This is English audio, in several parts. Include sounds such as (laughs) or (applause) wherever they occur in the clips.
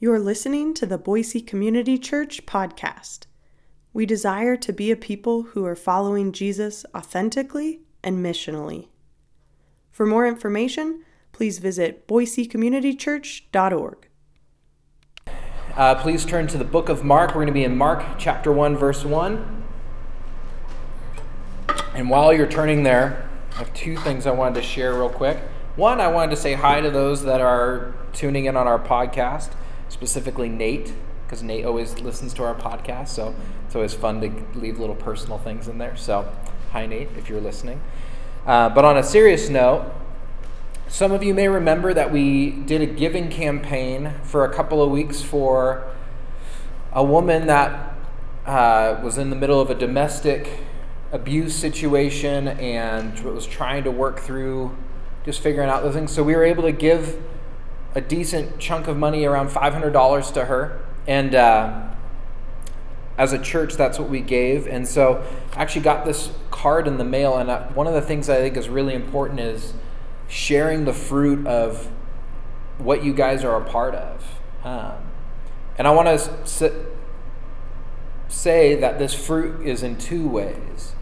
You're listening to the Boise Community Church podcast. We desire to be a people who are following Jesus authentically and missionally. For more information, please visit boisecommunitychurch.org. Uh, please turn to the book of Mark. We're going to be in Mark chapter 1, verse 1. And while you're turning there, I have two things I wanted to share real quick. One, I wanted to say hi to those that are tuning in on our podcast, specifically Nate, because Nate always listens to our podcast. So it's always fun to leave little personal things in there. So, hi, Nate, if you're listening. Uh, but on a serious note, some of you may remember that we did a giving campaign for a couple of weeks for a woman that uh, was in the middle of a domestic abuse situation and was trying to work through just figuring out those things. So we were able to give a decent chunk of money, around $500 to her. And uh, as a church, that's what we gave. And so I actually got this card in the mail. And uh, one of the things I think is really important is sharing the fruit of what you guys are a part of. Um, and I want to say that this fruit is in two ways.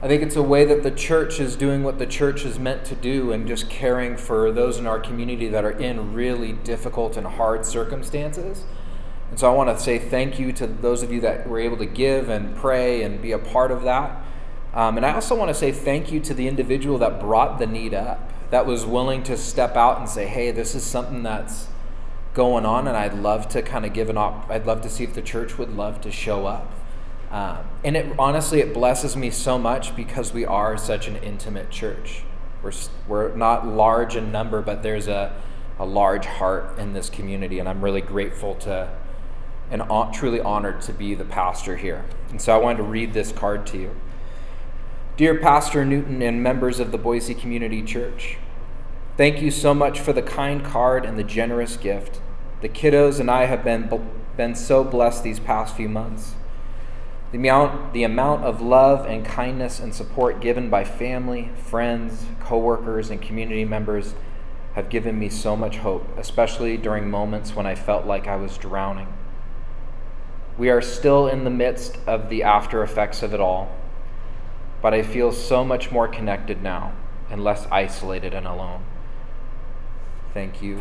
I think it's a way that the church is doing what the church is meant to do and just caring for those in our community that are in really difficult and hard circumstances. And so I want to say thank you to those of you that were able to give and pray and be a part of that. Um, and I also want to say thank you to the individual that brought the need up, that was willing to step out and say, hey, this is something that's going on, and I'd love to kind of give an op- I'd love to see if the church would love to show up. Um, and it honestly, it blesses me so much because we are such an intimate church. We're, we're not large in number, but there's a, a large heart in this community, and I'm really grateful to and truly honored to be the pastor here. And so I wanted to read this card to you. Dear Pastor Newton and members of the Boise Community Church, thank you so much for the kind card and the generous gift. The kiddos and I have been, been so blessed these past few months. The amount, the amount of love and kindness and support given by family, friends, coworkers, and community members have given me so much hope, especially during moments when I felt like I was drowning. We are still in the midst of the after effects of it all, but I feel so much more connected now and less isolated and alone. Thank you,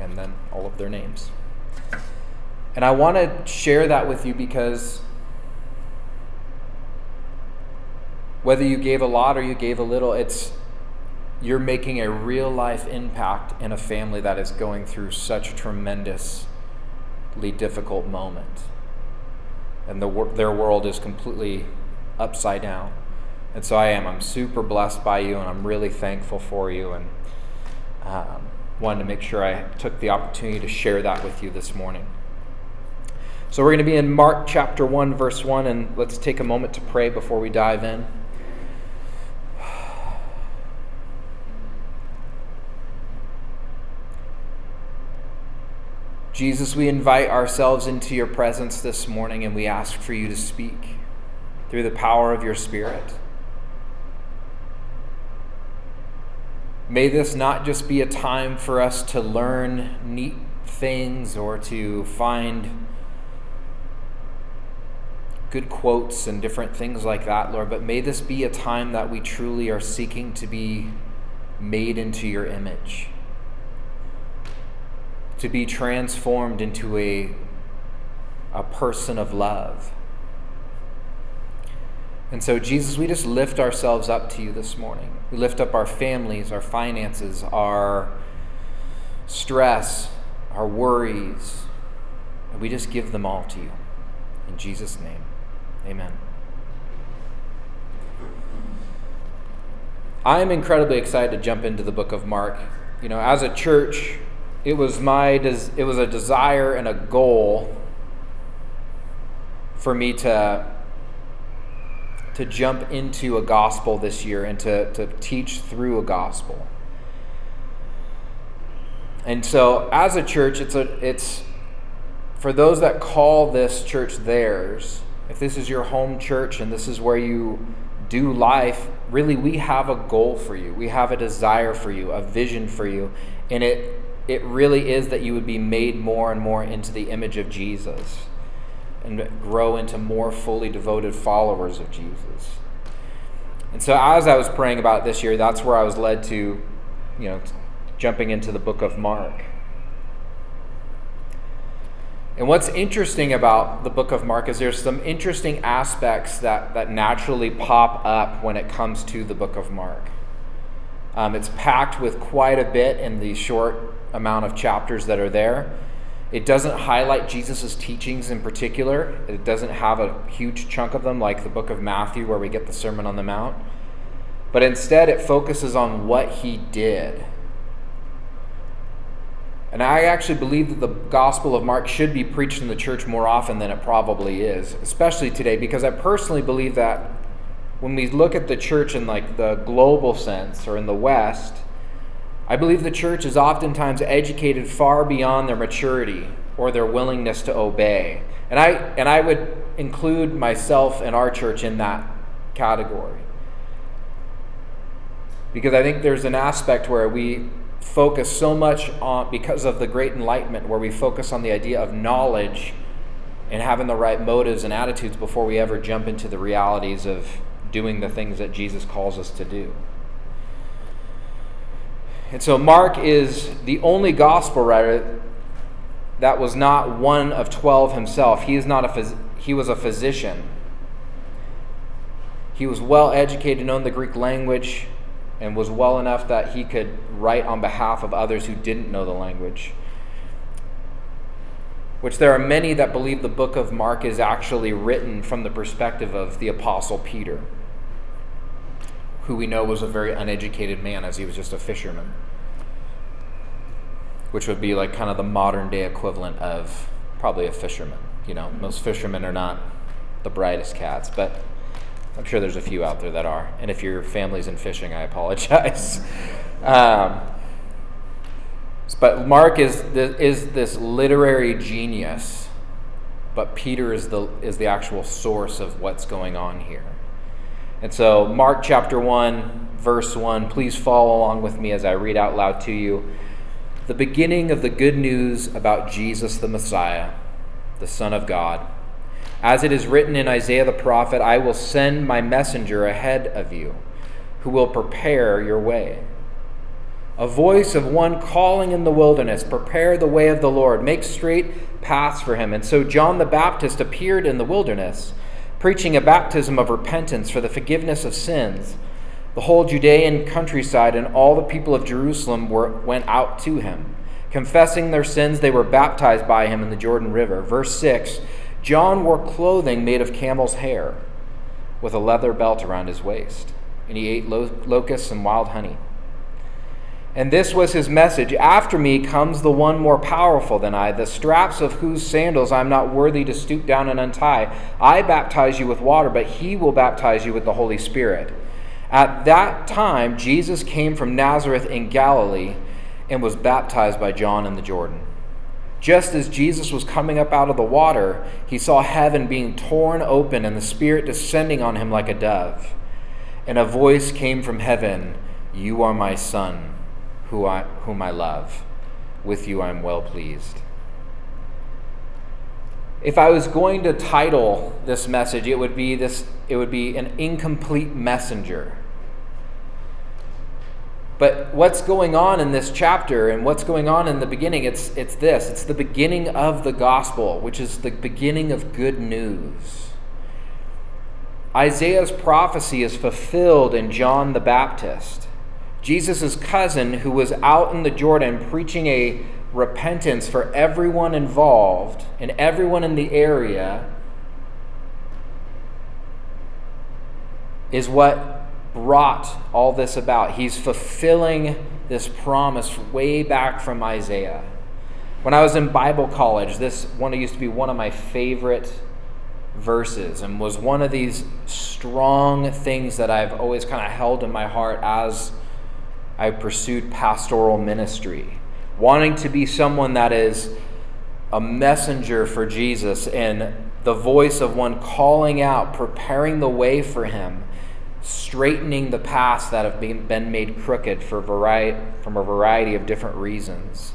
and then all of their names. And I want to share that with you because whether you gave a lot or you gave a little, it's you're making a real life impact in a family that is going through such a tremendously difficult moment. And the, their world is completely upside down. And so I am. I'm super blessed by you, and I'm really thankful for you. And um, wanted to make sure I took the opportunity to share that with you this morning. So we're going to be in Mark chapter 1, verse 1, and let's take a moment to pray before we dive in. Jesus, we invite ourselves into your presence this morning and we ask for you to speak through the power of your Spirit. May this not just be a time for us to learn neat things or to find good quotes and different things like that, Lord, but may this be a time that we truly are seeking to be made into your image to be transformed into a, a person of love. And so, Jesus, we just lift ourselves up to you this morning. We lift up our families, our finances, our stress, our worries, and we just give them all to you. In Jesus' name, amen. I am incredibly excited to jump into the book of Mark. You know, as a church, it was my it was a desire and a goal for me to to jump into a gospel this year and to, to teach through a gospel. And so as a church, it's a it's for those that call this church theirs, if this is your home church and this is where you do life, really we have a goal for you. We have a desire for you, a vision for you. And it it really is that you would be made more and more into the image of Jesus and grow into more fully devoted followers of Jesus. And so as I was praying about this year, that's where I was led to, you know, jumping into the book of Mark. And what's interesting about the book of Mark is there's some interesting aspects that, that naturally pop up when it comes to the book of Mark. Um, it's packed with quite a bit in the short amount of chapters that are there. It doesn't highlight Jesus' teachings in particular. It doesn't have a huge chunk of them like the book of Matthew, where we get the Sermon on the Mount. But instead, it focuses on what he did and I actually believe that the Gospel of Mark should be preached in the church more often than it probably is, especially today, because I personally believe that when we look at the church in like the global sense or in the West, I believe the church is oftentimes educated far beyond their maturity or their willingness to obey. And I and I would include myself and our church in that category. Because I think there's an aspect where we focus so much on, because of the great enlightenment, where we focus on the idea of knowledge and having the right motives and attitudes before we ever jump into the realities of doing the things that Jesus calls us to do. And so Mark is the only gospel writer that was not one of 12 himself. He is not a phys- he was a physician. He was well educated, known the Greek language, and was well enough that he could write on behalf of others who didn't know the language. Which there are many that believe the book of Mark is actually written from the perspective of the Apostle Peter, who we know was a very uneducated man as he was just a fisherman, which would be like kind of the modern day equivalent of probably a fisherman. You know, most fishermen are not the brightest cats, but I'm sure there's a few out there that are. And if your family's in fishing, I apologize. (laughs) um, but Mark is, is this literary genius, but Peter is the, is the actual source of what's going on here. And so, Mark chapter 1, verse 1, please follow along with me as I read out loud to you the beginning of the good news about Jesus the Messiah, the Son of God as it is written in Isaiah the prophet, I will send my messenger ahead of you, who will prepare your way. A voice of one calling in the wilderness, Prepare the way of the Lord, make straight paths for him. And so John the Baptist appeared in the wilderness, preaching a baptism of repentance for the forgiveness of sins. The whole Judean countryside and all the people of Jerusalem were, went out to him. Confessing their sins, they were baptized by him in the Jordan River. Verse 6 John wore clothing made of camel's hair, with a leather belt around his waist, and he ate lo- locusts and wild honey. And this was his message After me comes the one more powerful than I, the straps of whose sandals I'm not worthy to stoop down and untie. I baptize you with water, but he will baptize you with the Holy Spirit. At that time, Jesus came from Nazareth in Galilee and was baptized by John in the Jordan. Just as Jesus was coming up out of the water, he saw heaven being torn open and the Spirit descending on him like a dove. And a voice came from heaven You are my Son, who I, whom I love. With you I am well pleased. If I was going to title this message, it would be this it would be an incomplete messenger. But what's going on in this chapter and what's going on in the beginning, it's, it's this it's the beginning of the gospel, which is the beginning of good news. Isaiah's prophecy is fulfilled in John the Baptist, Jesus' cousin who was out in the Jordan preaching a repentance for everyone involved and everyone in the area is what brought all this about. He's fulfilling this promise way back from Isaiah. When I was in Bible college, this one used to be one of my favorite verses and was one of these strong things that I've always kind of held in my heart as I pursued pastoral ministry. Wanting to be someone that is a messenger for Jesus and the voice of one calling out, preparing the way for him straightening the paths that have been, made crooked for variety, from a variety of different reasons.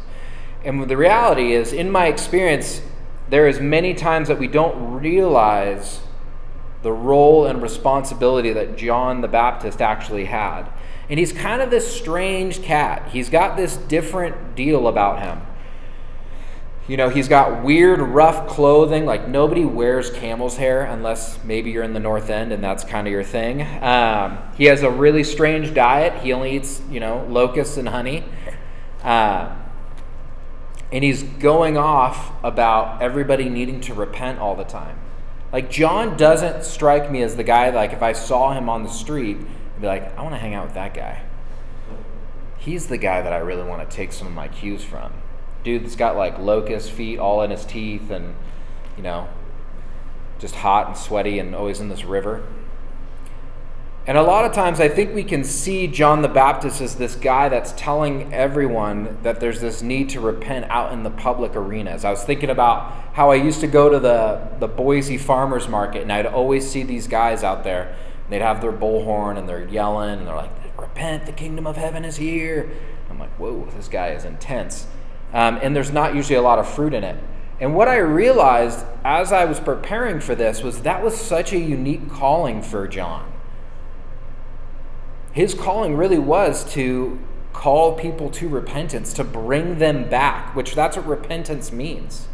And the reality is, in my experience, there is many times that we don't realize the role and responsibility that John the Baptist actually had. And he's kind of this strange cat. He's got this different deal about him. You know, he's got weird, rough clothing. Like, nobody wears camel's hair unless maybe you're in the North End and that's kind of your thing. Um, he has a really strange diet. He only eats, you know, locusts and honey. Uh, and he's going off about everybody needing to repent all the time. Like, John doesn't strike me as the guy, like, if I saw him on the street, be like, I want to hang out with that guy. He's the guy that I really want to take some of my cues from Dude that's got like locust feet all in his teeth and, you know, just hot and sweaty and always in this river. And a lot of times I think we can see John the Baptist as this guy that's telling everyone that there's this need to repent out in the public arenas. I was thinking about how I used to go to the, the Boise farmers market and I'd always see these guys out there. They'd have their bullhorn and they're yelling and they're like, Repent, the kingdom of heaven is here. I'm like, whoa, this guy is intense um, and there's not usually a lot of fruit in it. And what I realized as I was preparing for this was that was such a unique calling for John. His calling really was to call people to repentance, to bring them back, which that's what repentance means.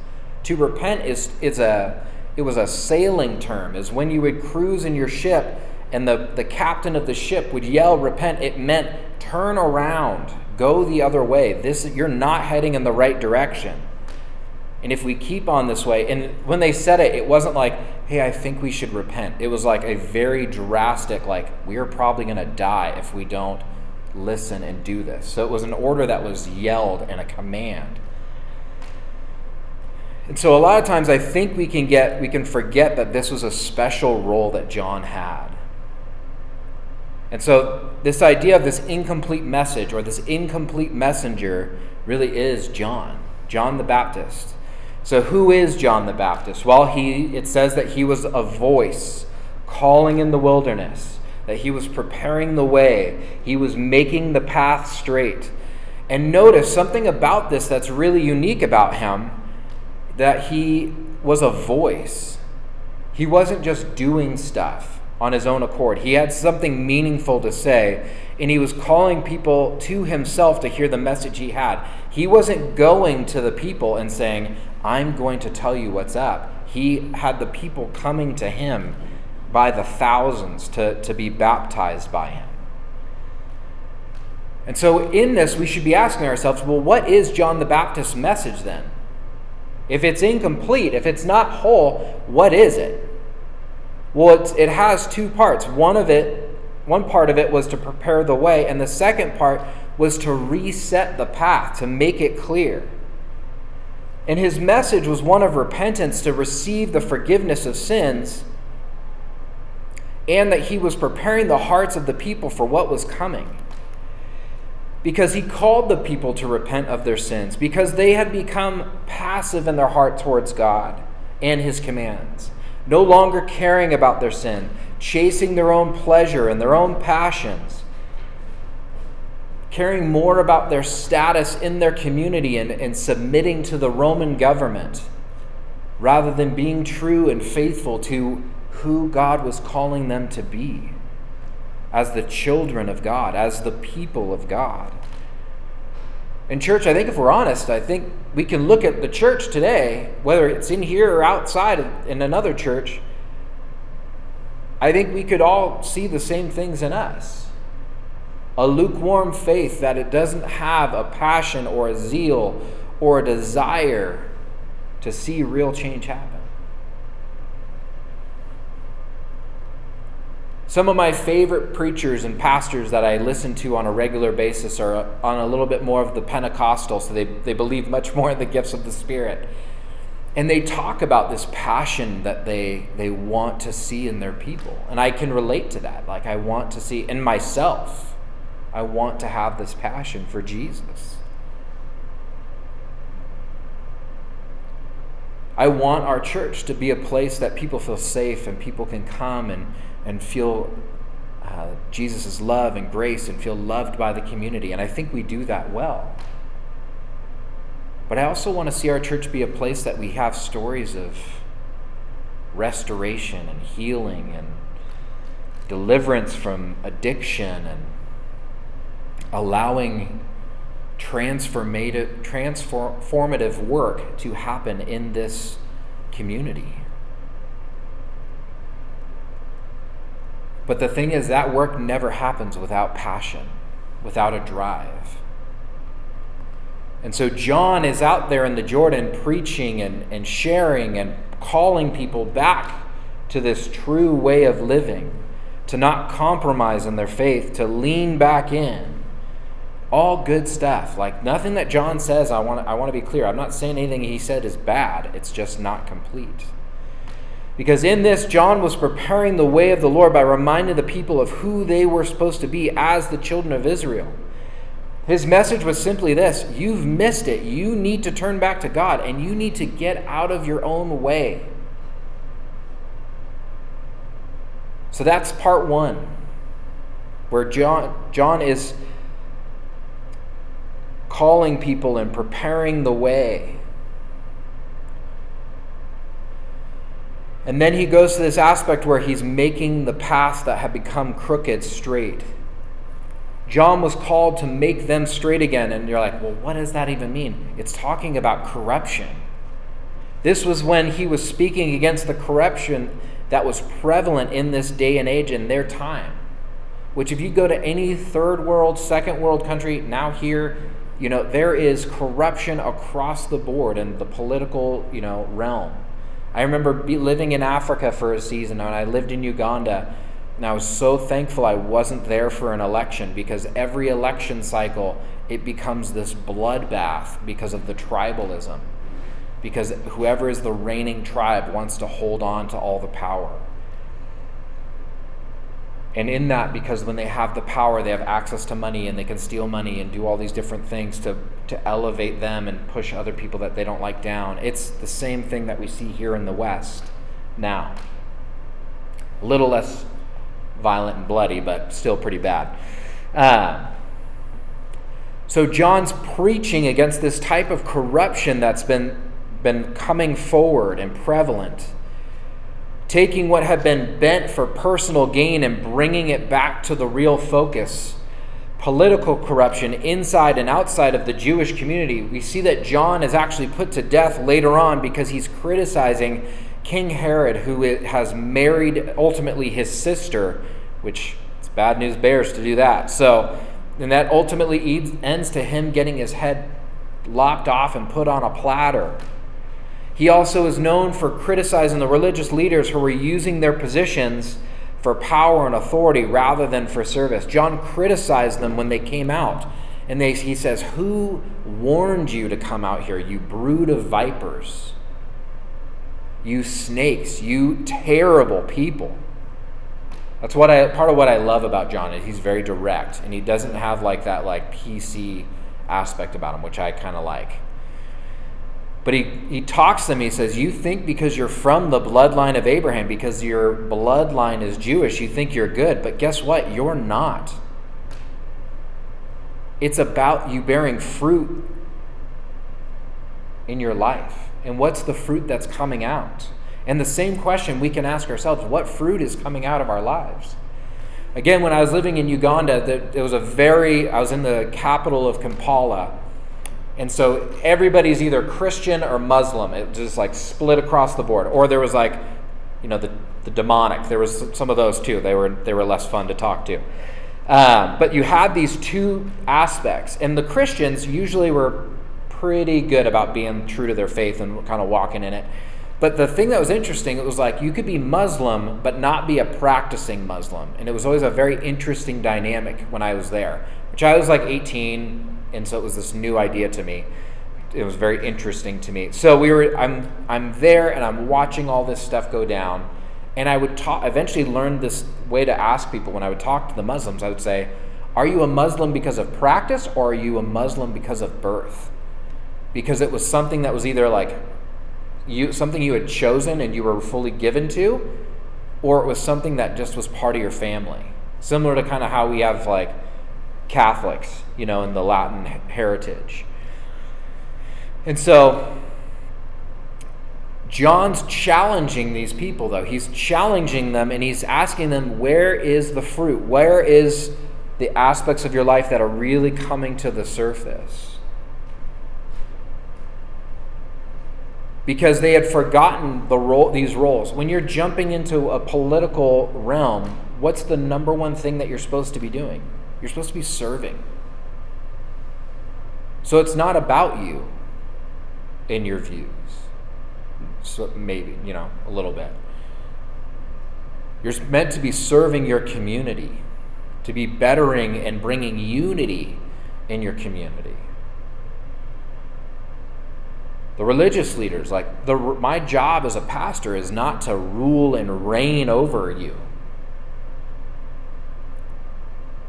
To repent is, is a it was a sailing term, is when you would cruise in your ship and the, the captain of the ship would yell, repent, it meant turn around, Go the other way. This you're not heading in the right direction. And if we keep on this way, and when they said it, it wasn't like, hey, I think we should repent. It was like a very drastic, like, we're probably going to die if we don't listen and do this. So it was an order that was yelled and a command. And so a lot of times I think we can get we can forget that this was a special role that John had. And so, this idea of this incomplete message or this incomplete messenger really is John, John the Baptist. So, who is John the Baptist? Well, he, it says that he was a voice calling in the wilderness, that he was preparing the way, he was making the path straight. And notice something about this that's really unique about him that he was a voice. He wasn't just doing stuff on his own accord. He had something meaningful to say, and he was calling people to himself to hear the message he had. He wasn't going to the people and saying, I'm going to tell you what's up. He had the people coming to him by the thousands to, to be baptized by him. And so, in this, we should be asking ourselves well, what is John the Baptist's message then? If it's incomplete, if it's not whole, what is it? Well, it has two parts. One of it, one part of it was to prepare the way, and the second part was to reset the path, to make it clear. And his message was one of repentance to receive the forgiveness of sins, and that he was preparing the hearts of the people for what was coming. Because he called the people to repent of their sins, because they had become passive in their heart towards God and his commands no longer caring about their sin, chasing their own pleasure and their own passions, caring more about their status in their community and, and submitting to the Roman government rather than being true and faithful to who God was calling them to be as the children of God, as the people of God. In church, I think if we're honest, I think we can look at the church today, whether it's in here or outside in another church. I think we could all see the same things in us. A lukewarm faith that it doesn't have a passion or a zeal or a desire to see real change happen. Some of my favorite preachers and pastors that I listen to on a regular basis are on a little bit more of the Pentecostal, so they, they believe much more in the gifts of the Spirit. And they talk about this passion that they, they want to see in their people. And I can relate to that. Like, I want to see in myself, I want to have this passion for Jesus. I want our church to be a place that people feel safe and people can come and and feel uh, Jesus' love and grace and feel loved by the community. And I think we do that well. But I also want to see our church be a place that we have stories of restoration and healing and deliverance from addiction and allowing transformative, transformative work to happen in this community. But the thing is, that work never happens without passion, without a drive. And so John is out there in the Jordan preaching and, and sharing and calling people back to this true way of living, to not compromise in their faith, to lean back in. All good stuff. Like nothing that John says, I want, I want to be clear. I'm not saying anything he said is bad, it's just not complete. Because in this, John was preparing the way of the Lord by reminding the people of who they were supposed to be as the children of Israel. His message was simply this You've missed it. You need to turn back to God and you need to get out of your own way. So that's part one, where John, John is calling people and preparing the way. And then he goes to this aspect where he's making the paths that have become crooked straight. John was called to make them straight again. And you're like, well, what does that even mean? It's talking about corruption. This was when he was speaking against the corruption that was prevalent in this day and age in their time. Which, if you go to any third world, second world country, now here, you know, there is corruption across the board in the political, you know, realm. I remember living in Africa for a season, and I lived in Uganda. And I was so thankful I wasn't there for an election because every election cycle, it becomes this bloodbath because of the tribalism. Because whoever is the reigning tribe wants to hold on to all the power. And in that, because when they have the power, they have access to money and they can steal money and do all these different things to, to elevate them and push other people that they don't like down. It's the same thing that we see here in the West now. A little less violent and bloody, but still pretty bad. Uh, so John's preaching against this type of corruption that's been, been coming forward and prevalent taking what had been bent for personal gain and bringing it back to the real focus. Political corruption inside and outside of the Jewish community. We see that John is actually put to death later on because he's criticizing King Herod, who has married ultimately his sister, which it's bad news bears to do that. So, and that ultimately ends to him getting his head lopped off and put on a platter. He also is known for criticizing the religious leaders who were using their positions for power and authority rather than for service. John criticized them when they came out. And they, he says, Who warned you to come out here, you brood of vipers? You snakes, you terrible people. That's what I part of what I love about John is he's very direct and he doesn't have like that like PC aspect about him, which I kind of like. But he, he talks to them, he says, You think because you're from the bloodline of Abraham, because your bloodline is Jewish, you think you're good. But guess what? You're not. It's about you bearing fruit in your life. And what's the fruit that's coming out? And the same question we can ask ourselves what fruit is coming out of our lives? Again, when I was living in Uganda, there was a very, I was in the capital of Kampala and so everybody's either Christian or Muslim. It just like split across the board. Or there was like, you know, the, the demonic. There was some of those too. They were they were less fun to talk to. Um, but you had these two aspects, and the Christians usually were pretty good about being true to their faith and kind of walking in it. But the thing that was interesting, it was like you could be Muslim but not be a practicing Muslim, and it was always a very interesting dynamic when I was there. Which I was like 18, and so it was this new idea to me. It was very interesting to me. So we were, I'm, I'm there, and I'm watching all this stuff go down, and I would talk. Eventually, learned this way to ask people when I would talk to the Muslims. I would say, "Are you a Muslim because of practice, or are you a Muslim because of birth?" Because it was something that was either like you something you had chosen and you were fully given to, or it was something that just was part of your family. Similar to kind of how we have like Catholics, you know, in the Latin heritage. And so, John's challenging these people, though. He's challenging them and he's asking them, where is the fruit? Where is the aspects of your life that are really coming to the surface? Because they had forgotten the role, these roles. When you're jumping into a political realm, what's the number one thing that you're supposed to be doing? You're supposed to be serving. So it's not about you in your views. So maybe, you know, a little bit. You're meant to be serving your community, to be bettering and bringing unity in your community. The religious leaders, like the, my job as a pastor is not to rule and reign over you.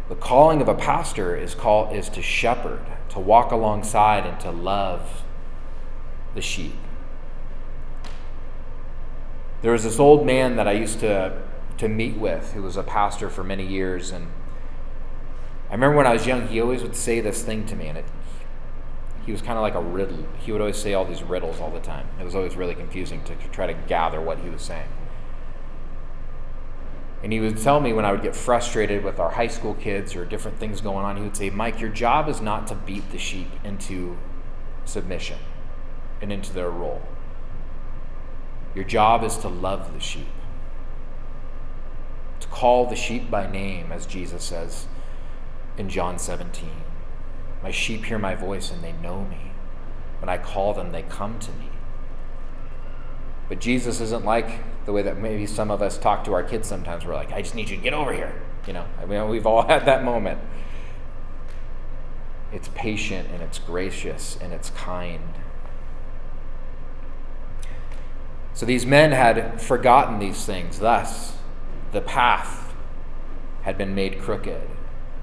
The calling of a pastor is call is to shepherd, to walk alongside and to love the sheep. There was this old man that I used to, to meet with who was a pastor for many years. And I remember when I was young, he always would say this thing to me, and it, he was kind of like a riddle. He would always say all these riddles all the time. It was always really confusing to try to gather what he was saying. And he would tell me when I would get frustrated with our high school kids or different things going on, he would say, Mike, your job is not to beat the sheep into submission and into their role. Your job is to love the sheep, to call the sheep by name, as Jesus says in John 17. My sheep hear my voice and they know me. When I call them, they come to me. But Jesus isn't like the way that maybe some of us talk to our kids sometimes. We're like, I just need you to get over here. You know, I mean, we've all (laughs) had that moment. It's patient and it's gracious and it's kind. So these men had forgotten these things. Thus, the path had been made crooked.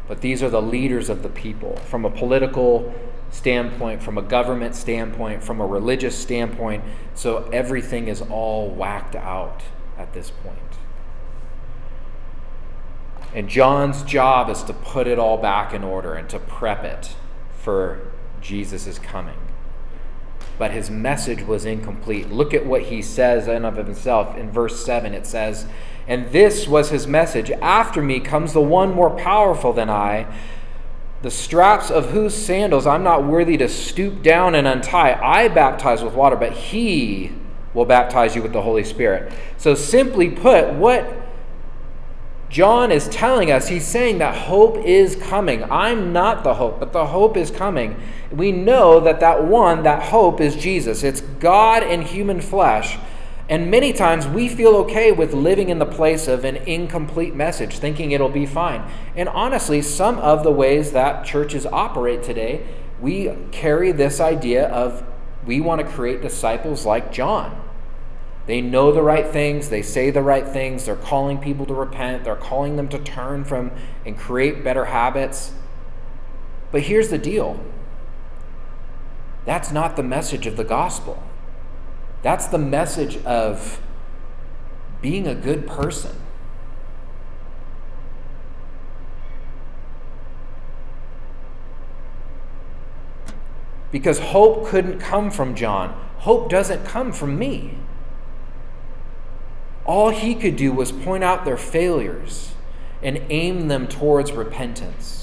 But these are the leaders of the people. From a political standpoint, from a government standpoint, from a religious standpoint, so everything is all whacked out at this point. And John's job is to put it all back in order and to prep it for Jesus' coming but his message was incomplete. Look at what he says in of himself. In verse 7, it says, And this was his message After me comes the one more powerful than I, the straps of whose sandals I'm not worthy to stoop down and untie. I baptize with water, but he will baptize you with the Holy Spirit. So, simply put, what John is telling us, he's saying that hope is coming. I'm not the hope, but the hope is coming. We know that that one, that hope is Jesus. It's God in human flesh. And many times we feel okay with living in the place of an incomplete message, thinking it'll be fine. And honestly, some of the ways that churches operate today, we carry this idea of we want to create disciples like John. They know the right things, they say the right things, they're calling people to repent, they're calling them to turn from and create better habits. But here's the deal that's not the message of the gospel. That's the message of being a good person. Because hope couldn't come from John. Hope doesn't come from me. All he could do was point out their failures and aim them towards repentance.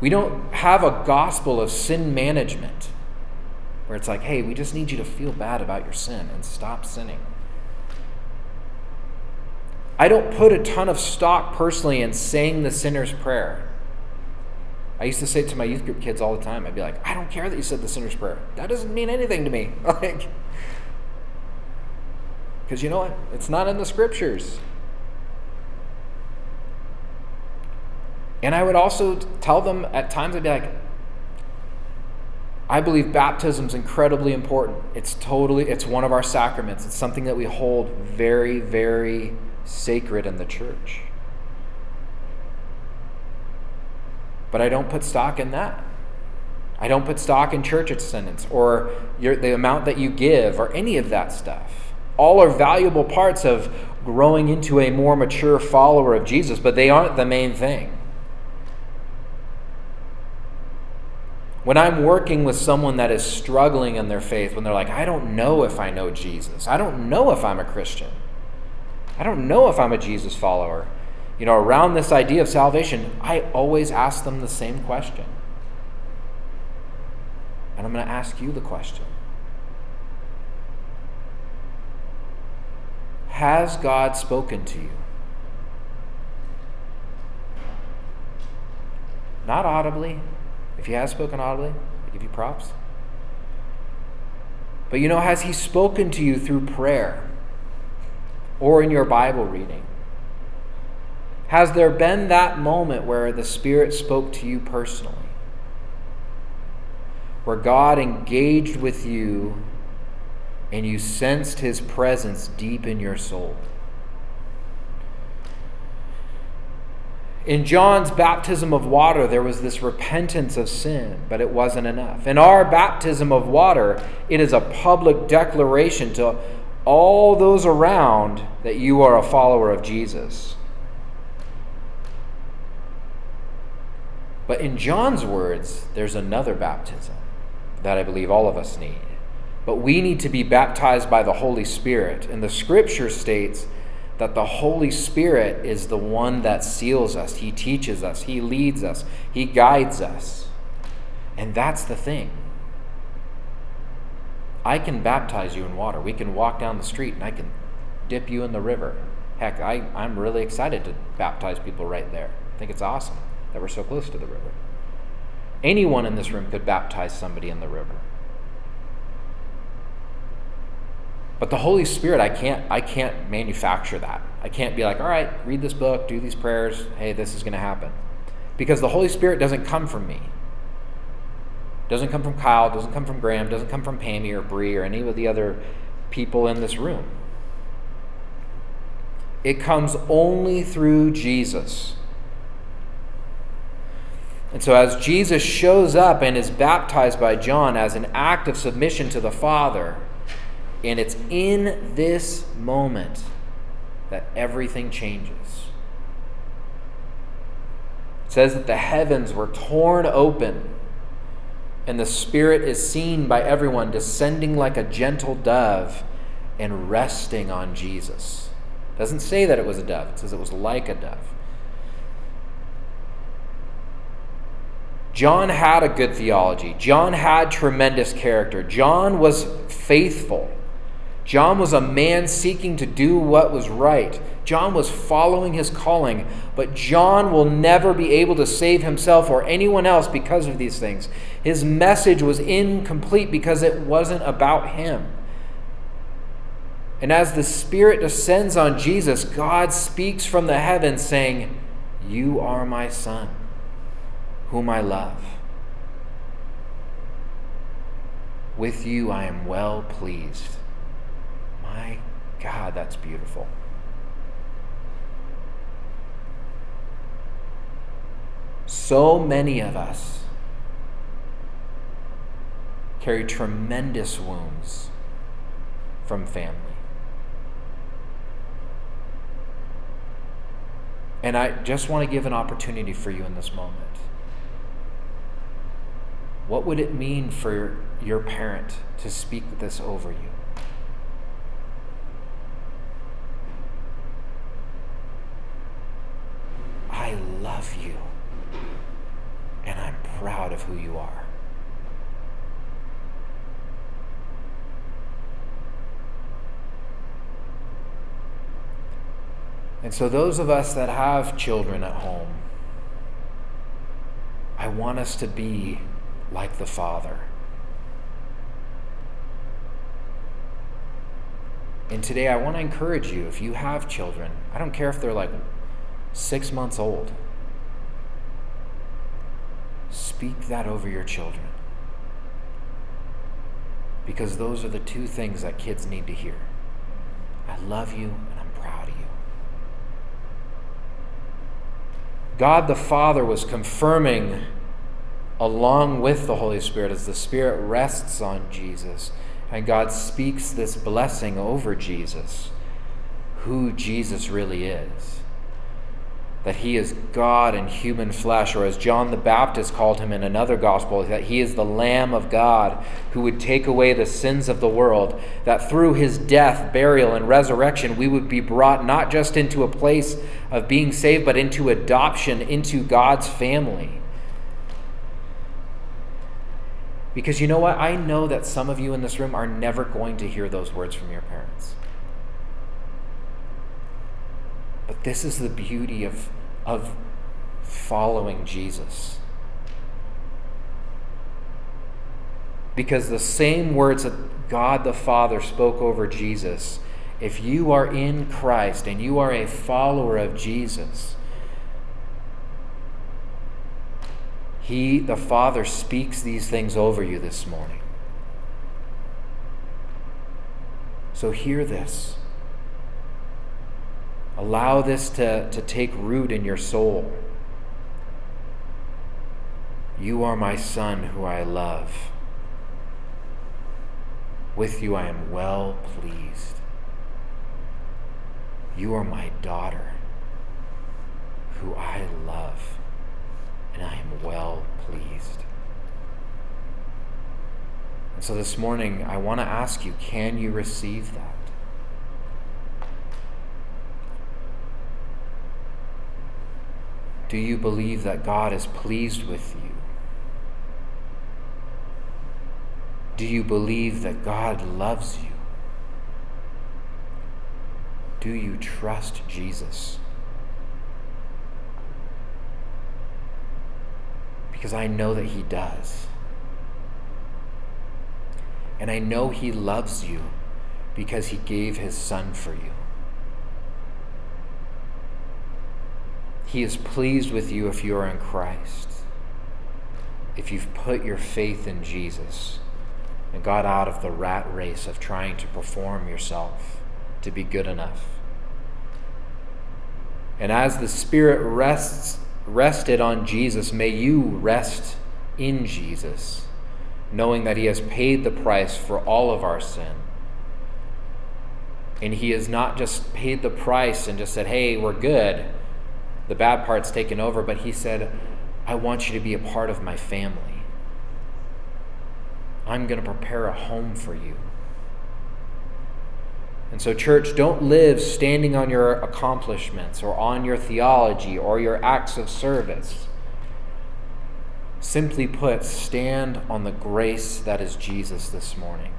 We don't have a gospel of sin management where it's like, hey, we just need you to feel bad about your sin and stop sinning. I don't put a ton of stock personally in saying the sinner's prayer. I used to say it to my youth group kids all the time. I'd be like, I don't care that you said the sinner's prayer. That doesn't mean anything to me. (laughs) like, because you know what? It's not in the scriptures. And I would also tell them at times, I'd be like, I believe baptism is incredibly important. It's totally, it's one of our sacraments. It's something that we hold very, very sacred in the church. But I don't put stock in that. I don't put stock in church attendance or your, the amount that you give or any of that stuff. All are valuable parts of growing into a more mature follower of Jesus, but they aren't the main thing. When I'm working with someone that is struggling in their faith, when they're like, I don't know if I know Jesus, I don't know if I'm a Christian, I don't know if I'm a Jesus follower, you know, around this idea of salvation, I always ask them the same question. And I'm going to ask you the question Has God spoken to you? Not audibly. If He has spoken audibly, I give you props. But you know, has He spoken to you through prayer or in your Bible reading? Has there been that moment where the Spirit spoke to you personally? Where God engaged with you and you sensed his presence deep in your soul. In John's baptism of water, there was this repentance of sin, but it wasn't enough. In our baptism of water, it is a public declaration to all those around that you are a follower of Jesus. But in John's words, there's another baptism that I believe all of us need but we need to be baptized by the Holy Spirit. And the scripture states that the Holy Spirit is the one that seals us, He teaches us, He leads us, He guides us. And that's the thing. I can baptize you in water. We can walk down the street and I can dip you in the river. Heck, I, I'm really excited to baptize people right there. I think it's awesome that we're so close to the river. Anyone in this room could baptize somebody in the river. But the Holy Spirit, I can't I can't manufacture that. I can't be like, all right, read this book, do these prayers, hey, this is gonna happen. Because the Holy Spirit doesn't come from me. Doesn't come from Kyle, doesn't come from Graham, doesn't come from Pammy or Bree or any of the other people in this room. It comes only through Jesus. And so, as Jesus shows up and is baptized by John as an act of submission to the Father, and it's in this moment that everything changes. It says that the heavens were torn open, and the Spirit is seen by everyone descending like a gentle dove and resting on Jesus. It doesn't say that it was a dove, it says it was like a dove. John had a good theology. John had tremendous character. John was faithful. John was a man seeking to do what was right. John was following his calling, but John will never be able to save himself or anyone else because of these things. His message was incomplete because it wasn't about him. And as the Spirit descends on Jesus, God speaks from the heavens saying, You are my Son, whom I love. With you I am well pleased. My God, that's beautiful. So many of us carry tremendous wounds from family. And I just want to give an opportunity for you in this moment. What would it mean for your parent to speak this over you? I love you and I'm proud of who you are. And so, those of us that have children at home, I want us to be like the Father. And today, I want to encourage you if you have children, I don't care if they're like six months old. Speak that over your children. Because those are the two things that kids need to hear. I love you and I'm proud of you. God the Father was confirming along with the Holy Spirit as the Spirit rests on Jesus. And God speaks this blessing over Jesus, who Jesus really is that he is God in human flesh, or as John the Baptist called him in another gospel, that he is the Lamb of God who would take away the sins of the world, that through his death, burial, and resurrection, we would be brought not just into a place of being saved, but into adoption into God's family. Because you know what? I know that some of you in this room are never going to hear those words from your parents. But this is the beauty of, of following Jesus. Because the same words that God the Father spoke over Jesus, if you are in Christ and you are a follower of Jesus, He, the Father, speaks these things over you this morning. So hear this. Allow this to, to take root in your soul. You are my son who I love. With you I am well pleased. You are my daughter who I love, and I am well pleased. And so this morning, I want to ask you can you receive that? Do you believe that God is pleased with you? Do you believe that God loves you? Do you trust Jesus? Because I know that He does. And I know He loves you because He gave His Son for you. He is pleased with you if you are in Christ, if you've put your faith in Jesus and got out of the rat race of trying to perform yourself to be good enough. And as the Spirit rests, rested on Jesus, may you rest in Jesus, knowing that He has paid the price for all of our sin. And He has not just paid the price and just said, hey, we're good the bad part's taken over, but he said, I want you to be a part of my family. I'm going to prepare a home for you. And so, church, don't live standing on your accomplishments or on your theology or your acts of service. Simply put, stand on the grace that is Jesus this morning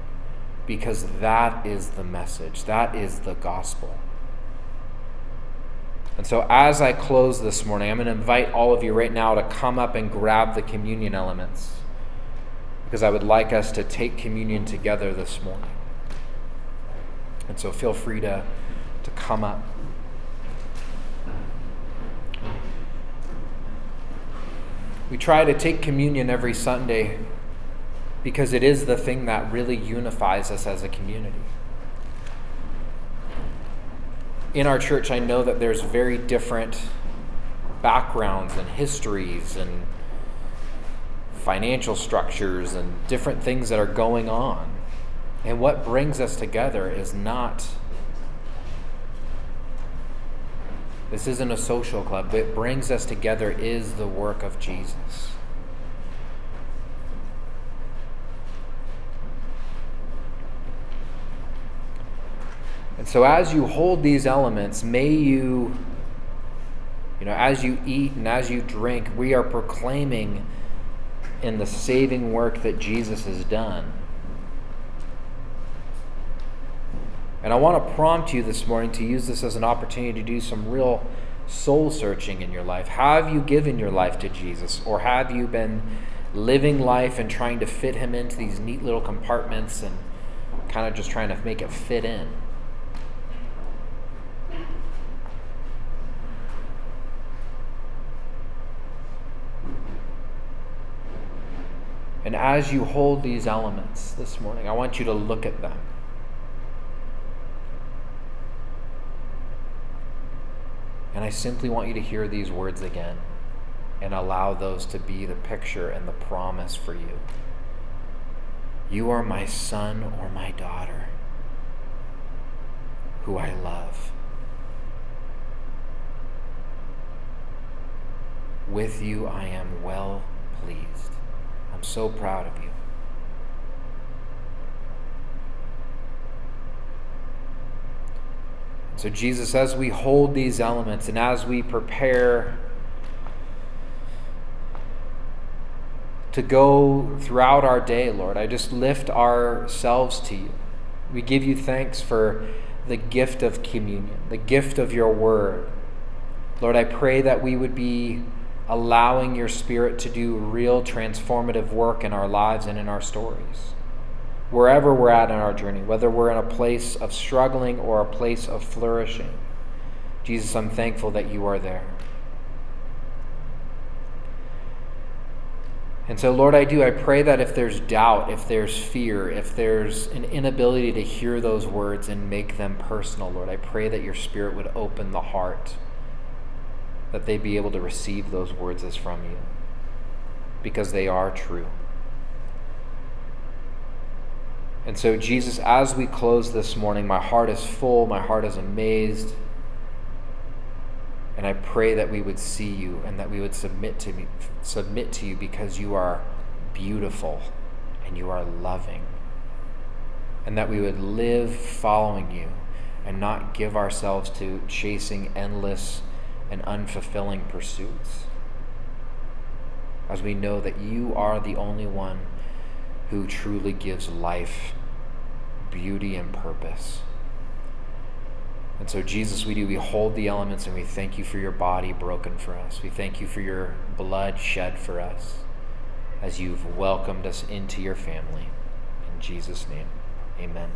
because that is the message, that is the gospel. And so, as I close this morning, I'm going to invite all of you right now to come up and grab the communion elements because I would like us to take communion together this morning. And so, feel free to, to come up. We try to take communion every Sunday because it is the thing that really unifies us as a community in our church, I know that there's very different backgrounds and histories and financial structures and different things that are going on. And what brings us together is not, this isn't a social club. What brings us together is the work of Jesus. So, as you hold these elements, may you, you know, as you eat and as you drink, we are proclaiming in the saving work that Jesus has done. And I want to prompt you this morning to use this as an opportunity to do some real soul searching in your life. Have you given your life to Jesus? Or have you been living life and trying to fit him into these neat little compartments and kind of just trying to make it fit in? And as you hold these elements this morning, I want you to look at them. And I simply want you to hear these words again and allow those to be the picture and the promise for you. You are my son or my daughter who I love. With you I am well pleased. I'm so proud of you. So, Jesus, as we hold these elements and as we prepare to go throughout our day, Lord, I just lift ourselves to you. We give you thanks for the gift of communion, the gift of your word. Lord, I pray that we would be allowing your spirit to do real transformative work in our lives and in our stories wherever we're at in our journey, whether we're in a place of struggling or a place of flourishing. Jesus, I'm thankful that you are there. And so, Lord, I do. I pray that if there's doubt, if there's fear, if there's an inability to hear those words and make them personal, Lord, I pray that your Spirit would open the heart, that they be able to receive those words as from you, because they are true. And so, Jesus, as we close this morning, my heart is full, my heart is amazed. And I pray that we would see you and that we would submit to me, submit to you because you are beautiful and you are loving. And that we would live following you and not give ourselves to chasing endless and unfulfilling pursuits. As we know that you are the only one who truly gives life beauty and purpose. And so, Jesus, we do, we hold the elements and we thank you for your body broken for us. We thank you for your blood shed for us as you've welcomed us into your family. In Jesus' name, amen.